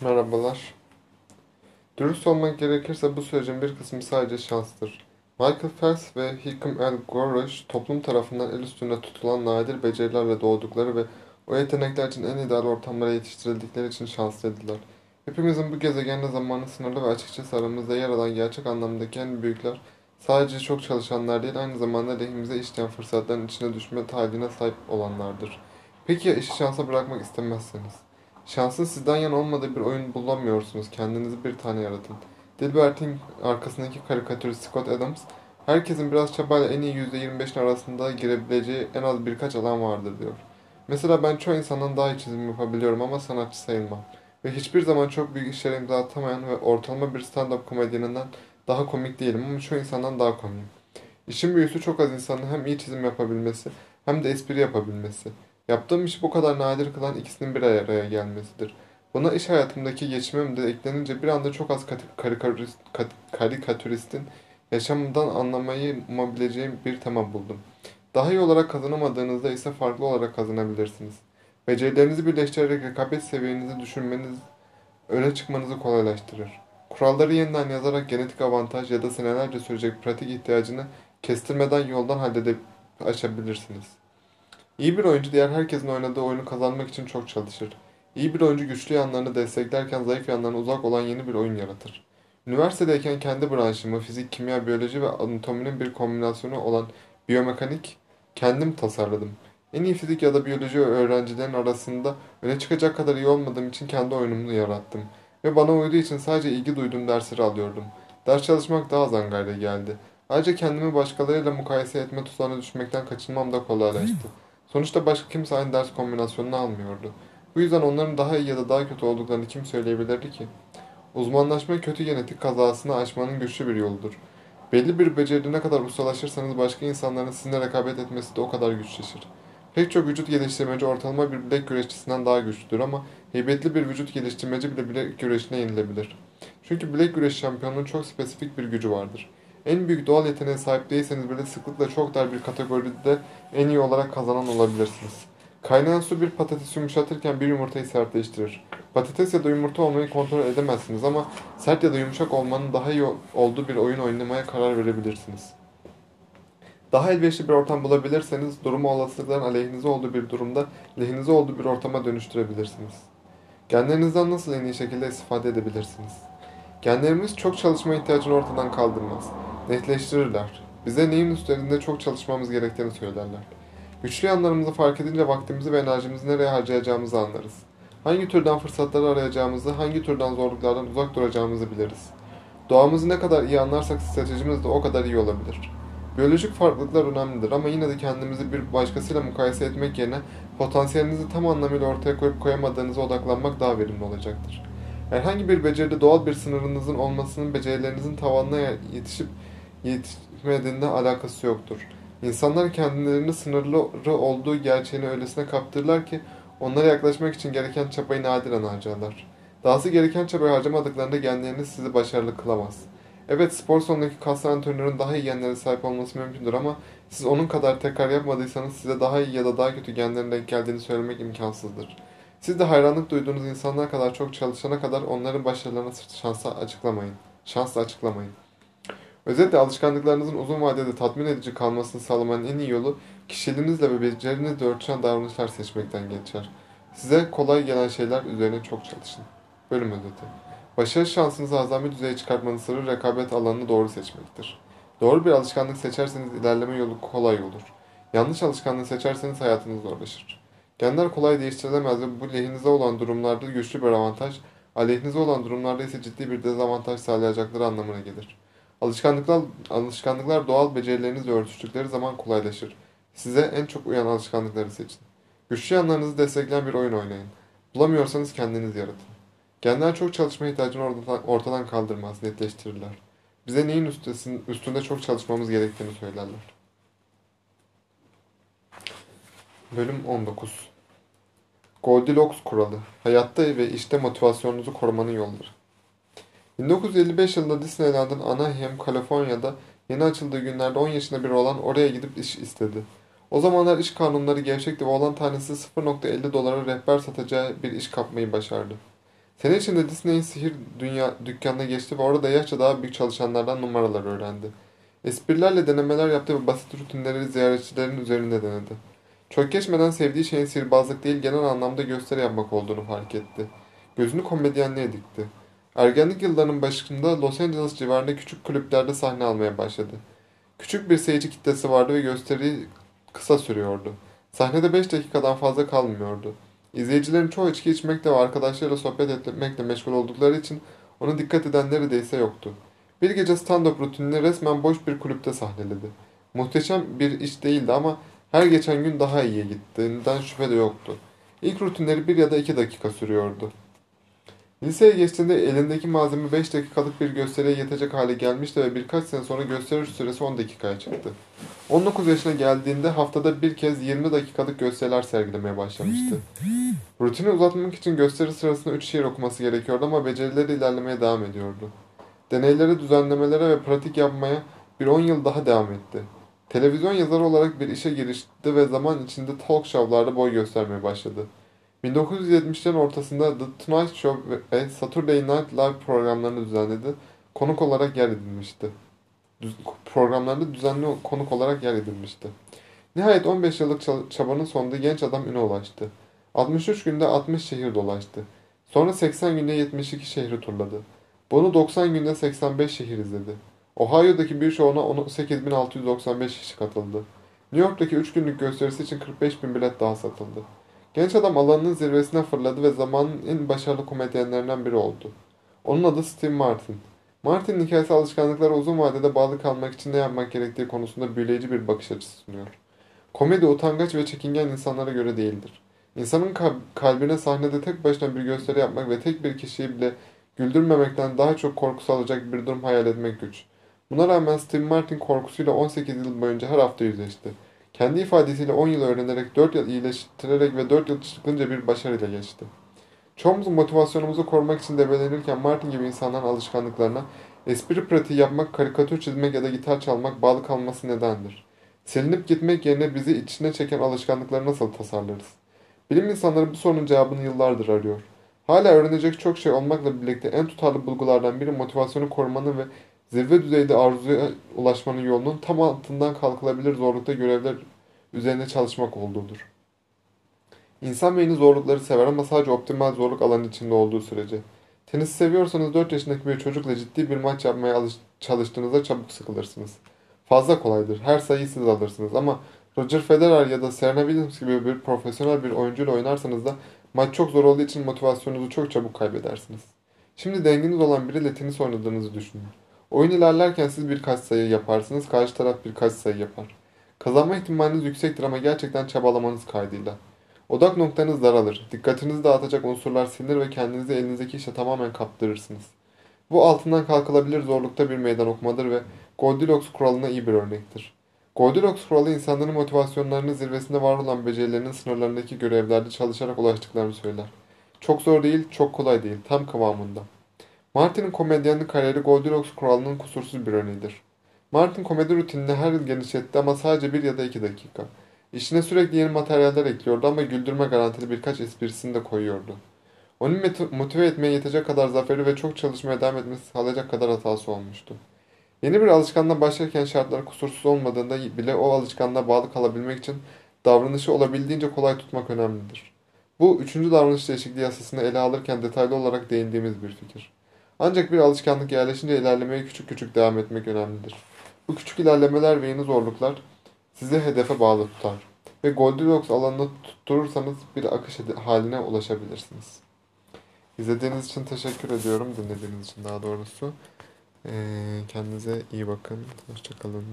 Merhabalar. Dürüst olmak gerekirse bu sürecin bir kısmı sadece şanstır. Michael Phelps ve Hikim El Gorrish toplum tarafından el üstünde tutulan nadir becerilerle doğdukları ve o yetenekler için en ideal ortamlara yetiştirildikleri için şanslıydılar. Hepimizin bu gezegende zamanı sınırlı ve açıkçası aramızda yer alan gerçek anlamdaki en büyükler sadece çok çalışanlar değil aynı zamanda lehimize işleyen fırsatların içine düşme tahayyülüne sahip olanlardır. Peki ya işi şansa bırakmak istemezseniz? Şansın sizden yana olmadığı bir oyun bulamıyorsunuz. Kendinizi bir tane yaratın. Dilbert'in arkasındaki karikatürist Scott Adams, herkesin biraz çabayla en iyi %25'in arasında girebileceği en az birkaç alan vardır diyor. Mesela ben çoğu insandan daha iyi çizim yapabiliyorum ama sanatçı sayılmam. Ve hiçbir zaman çok büyük işlere imza atamayan ve ortalama bir stand-up komedyeninden daha komik değilim ama çoğu insandan daha komiyim. İşin büyüsü çok az insanın hem iyi çizim yapabilmesi hem de espri yapabilmesi. Yaptığım işi bu kadar nadir kılan ikisinin bir araya gelmesidir. Buna iş hayatımdaki geçimim de eklenince bir anda çok az karikatürist, karikatüristin yaşamından anlamayı umabileceğim bir tema buldum. Daha iyi olarak kazanamadığınızda ise farklı olarak kazanabilirsiniz. Becerilerinizi birleştirerek rekabet seviyenizi düşürmeniz öne çıkmanızı kolaylaştırır. Kuralları yeniden yazarak genetik avantaj ya da senelerce sürecek pratik ihtiyacını kestirmeden yoldan halledip aşabilirsiniz. İyi bir oyuncu diğer herkesin oynadığı oyunu kazanmak için çok çalışır. İyi bir oyuncu güçlü yanlarını desteklerken zayıf yanlarına uzak olan yeni bir oyun yaratır. Üniversitedeyken kendi branşımı fizik, kimya, biyoloji ve anatominin bir kombinasyonu olan biyomekanik kendim tasarladım. En iyi fizik ya da biyoloji öğrencilerin arasında öne çıkacak kadar iyi olmadığım için kendi oyunumu yarattım. Ve bana uyduğu için sadece ilgi duyduğum dersleri alıyordum. Ders çalışmak daha zangarya geldi. Ayrıca kendimi başkalarıyla mukayese etme tuzağına düşmekten kaçınmam da kolaylaştı. Sonuçta başka kimse aynı ders kombinasyonunu almıyordu. Bu yüzden onların daha iyi ya da daha kötü olduklarını kim söyleyebilirdi ki? Uzmanlaşma kötü genetik kazasını aşmanın güçlü bir yoludur. Belli bir beceride ne kadar ustalaşırsanız başka insanların sizinle rekabet etmesi de o kadar güçleşir. Pek çok vücut geliştirmeci ortalama bir bilek güreşçisinden daha güçlüdür ama heybetli bir vücut geliştirmeci bile bilek güreşine yenilebilir. Çünkü bilek güreş şampiyonunun çok spesifik bir gücü vardır. En büyük doğal yeteneğe sahip değilseniz bile sıklıkla çok dar bir kategoride en iyi olarak kazanan olabilirsiniz. Kaynayan su bir patatesi yumuşatırken bir yumurtayı sertleştirir. Patates ya da yumurta olmayı kontrol edemezsiniz ama sert ya da yumuşak olmanın daha iyi olduğu bir oyun oynamaya karar verebilirsiniz. Daha elverişli bir ortam bulabilirseniz durumu olasılıkların aleyhinize olduğu bir durumda lehinize olduğu bir ortama dönüştürebilirsiniz. Genlerinizden nasıl en iyi şekilde istifade edebilirsiniz? Genlerimiz çok çalışma ihtiyacını ortadan kaldırmaz. Netleştirirler. Bize neyin üstlerinde çok çalışmamız gerektiğini söylerler. Güçlü yanlarımızı fark edince vaktimizi ve enerjimizi nereye harcayacağımızı anlarız. Hangi türden fırsatları arayacağımızı, hangi türden zorluklardan uzak duracağımızı biliriz. Doğamızı ne kadar iyi anlarsak stratejimiz de o kadar iyi olabilir. Biyolojik farklılıklar önemlidir ama yine de kendimizi bir başkasıyla mukayese etmek yerine potansiyelinizi tam anlamıyla ortaya koyup koyamadığınıza odaklanmak daha verimli olacaktır. Herhangi bir beceride doğal bir sınırınızın olmasının becerilerinizin tavanına yetişip yetişmediğinde alakası yoktur. İnsanlar kendilerini sınırlı olduğu gerçeğini öylesine kaptırırlar ki onlara yaklaşmak için gereken çabayı nadiren harcarlar. Dahası gereken çabayı harcamadıklarında genleriniz sizi başarılı kılamaz. Evet spor salonundaki kas antrenörün daha iyi genlere sahip olması mümkündür ama siz onun kadar tekrar yapmadıysanız size daha iyi ya da daha kötü genlerin denk geldiğini söylemek imkansızdır. Siz de hayranlık duyduğunuz insanlar kadar çok çalışana kadar onların başarılarını şansa açıklamayın. Şansla açıklamayın. Özetle alışkanlıklarınızın uzun vadede tatmin edici kalmasını sağlamanın en iyi yolu kişiliğinizle ve becerinizle örtüşen davranışlar seçmekten geçer. Size kolay gelen şeyler üzerine çok çalışın. Bölüm özeti. Başarı şansınızı azami düzeye çıkartmanın sırrı rekabet alanını doğru seçmektir. Doğru bir alışkanlık seçerseniz ilerleme yolu kolay olur. Yanlış alışkanlığı seçerseniz hayatınız zorlaşır. Genler kolay değiştirilemez ve bu lehinize olan durumlarda güçlü bir avantaj, aleyhinize olan durumlarda ise ciddi bir dezavantaj sağlayacakları anlamına gelir. Alışkanlıklar, alışkanlıklar doğal becerilerinizle örtüştükleri zaman kolaylaşır. Size en çok uyan alışkanlıkları seçin. Güçlü yanlarınızı destekleyen bir oyun oynayın. Bulamıyorsanız kendiniz yaratın. Genler çok çalışma ihtiyacını ortadan, ortadan kaldırmaz, netleştirirler. Bize neyin üstesin, üstünde çok çalışmamız gerektiğini söylerler. Bölüm 19 Goldilocks kuralı. Hayatta ve işte motivasyonunuzu korumanın yolları. 1955 yılında Disneyland'ın Anaheim, Kaliforniya'da yeni açıldığı günlerde 10 yaşında bir olan oraya gidip iş istedi. O zamanlar iş kanunları gevşekti ve olan tanesi 0.50 dolara rehber satacağı bir iş kapmayı başardı. Sene içinde Disney'in sihir dünya dükkanına geçti ve orada yaşça daha büyük çalışanlardan numaralar öğrendi. Esprilerle denemeler yaptı ve basit rutinleri ziyaretçilerin üzerinde denedi. Çok geçmeden sevdiği şeyin sihirbazlık değil genel anlamda gösteri yapmak olduğunu fark etti. Gözünü komedyenliğe dikti. Ergenlik yıllarının başında Los Angeles civarında küçük kulüplerde sahne almaya başladı. Küçük bir seyirci kitlesi vardı ve gösteri kısa sürüyordu. Sahnede 5 dakikadan fazla kalmıyordu. İzleyicilerin çoğu içki içmekle ve arkadaşlarıyla sohbet etmekle meşgul oldukları için ona dikkat eden neredeyse yoktu. Bir gece stand-up rutinini resmen boş bir kulüpte sahneledi. Muhteşem bir iş değildi ama her geçen gün daha iyiye gittiğinden şüphe de yoktu. İlk rutinleri bir ya da iki dakika sürüyordu. Liseye geçtiğinde elindeki malzeme 5 dakikalık bir gösteriye yetecek hale gelmişti ve birkaç sene sonra gösteri süresi 10 dakikaya çıktı. 19 yaşına geldiğinde haftada bir kez 20 dakikalık gösteriler sergilemeye başlamıştı. Rutini uzatmak için gösteri sırasında 3 şiir okuması gerekiyordu ama becerileri ilerlemeye devam ediyordu. Deneylere, düzenlemelere ve pratik yapmaya bir 10 yıl daha devam etti. Televizyon yazarı olarak bir işe girişti ve zaman içinde talk show'larda boy göstermeye başladı. 1970'lerin ortasında The Tonight Show ve Saturday Night Live programlarını düzenledi. Konuk olarak yer edilmişti. Düz, programlarında düzenli konuk olarak yer edilmişti. Nihayet 15 yıllık çabanın sonunda genç adam üne ulaştı. 63 günde 60 şehir dolaştı. Sonra 80 günde 72 şehri turladı. Bunu 90 günde 85 şehir izledi. Ohio'daki bir şovuna 18.695 kişi katıldı. New York'taki 3 günlük gösterisi için 45 bin bilet daha satıldı. Genç adam alanının zirvesine fırladı ve zamanın en başarılı komedyenlerinden biri oldu. Onun adı Steve Martin. Martin'in hikayesi alışkanlıklara uzun vadede bağlı kalmak için ne yapmak gerektiği konusunda büyüleyici bir bakış açısı sunuyor. Komedi utangaç ve çekingen insanlara göre değildir. İnsanın kalbine sahnede tek başına bir gösteri yapmak ve tek bir kişiyi bile güldürmemekten daha çok korku salacak bir durum hayal etmek güç. Buna rağmen Steve Martin korkusuyla 18 yıl boyunca her hafta yüzleşti. Kendi ifadesiyle 10 yıl öğrenerek, 4 yıl iyileştirerek ve 4 yıl çıkınca bir başarıyla geçti. Çoğumuzun motivasyonumuzu korumak için debelenirken Martin gibi insanların alışkanlıklarına espri pratiği yapmak, karikatür çizmek ya da gitar çalmak bağlı kalması nedendir. Silinip gitmek yerine bizi içine çeken alışkanlıkları nasıl tasarlarız? Bilim insanları bu sorunun cevabını yıllardır arıyor. Hala öğrenecek çok şey olmakla birlikte en tutarlı bulgulardan biri motivasyonu korumanın ve zirve düzeyde arzuya ulaşmanın yolunun tam altından kalkılabilir zorlukta görevler üzerine çalışmak olduğudur. İnsan beyni zorlukları sever ama sadece optimal zorluk alanı içinde olduğu sürece. Tenis seviyorsanız 4 yaşındaki bir çocukla ciddi bir maç yapmaya çalıştığınızda çabuk sıkılırsınız. Fazla kolaydır. Her sayıyı siz alırsınız ama Roger Federer ya da Serena Williams gibi bir profesyonel bir oyuncuyla oynarsanız da maç çok zor olduğu için motivasyonunuzu çok çabuk kaybedersiniz. Şimdi denginiz olan biriyle tenis oynadığınızı düşünün. Oyun ilerlerken siz birkaç sayı yaparsınız, karşı taraf birkaç sayı yapar. Kazanma ihtimaliniz yüksektir ama gerçekten çabalamanız kaydıyla. Odak noktanız daralır, dikkatinizi dağıtacak unsurlar silinir ve kendinizi elinizdeki işe tamamen kaptırırsınız. Bu altından kalkılabilir zorlukta bir meydan okumadır ve Goldilocks kuralına iyi bir örnektir. Goldilocks kuralı insanların motivasyonlarının zirvesinde var olan becerilerinin sınırlarındaki görevlerde çalışarak ulaştıklarını söyler. Çok zor değil, çok kolay değil, tam kıvamında. Martin'in komedyenlik kariyeri Goldilocks kuralının kusursuz bir örneğidir. Martin komedi rutinini her yıl genişletti ama sadece bir ya da iki dakika. İşine sürekli yeni materyaller ekliyordu ama güldürme garantili birkaç esprisini de koyuyordu. Onu motive etmeye yetecek kadar zaferi ve çok çalışmaya devam etmesi sağlayacak kadar hatası olmuştu. Yeni bir alışkanlığa başlarken şartlar kusursuz olmadığında bile o alışkanlığa bağlı kalabilmek için davranışı olabildiğince kolay tutmak önemlidir. Bu üçüncü davranış değişikliği yasasını ele alırken detaylı olarak değindiğimiz bir fikir. Ancak bir alışkanlık yerleşince ilerlemeye küçük küçük devam etmek önemlidir. Bu küçük ilerlemeler ve yeni zorluklar sizi hedefe bağlı tutar ve Goldilocks alanını tutturursanız bir akış haline ulaşabilirsiniz. İzlediğiniz için teşekkür ediyorum. Dinlediğiniz için daha doğrusu. Ee, kendinize iyi bakın. Hoşçakalın.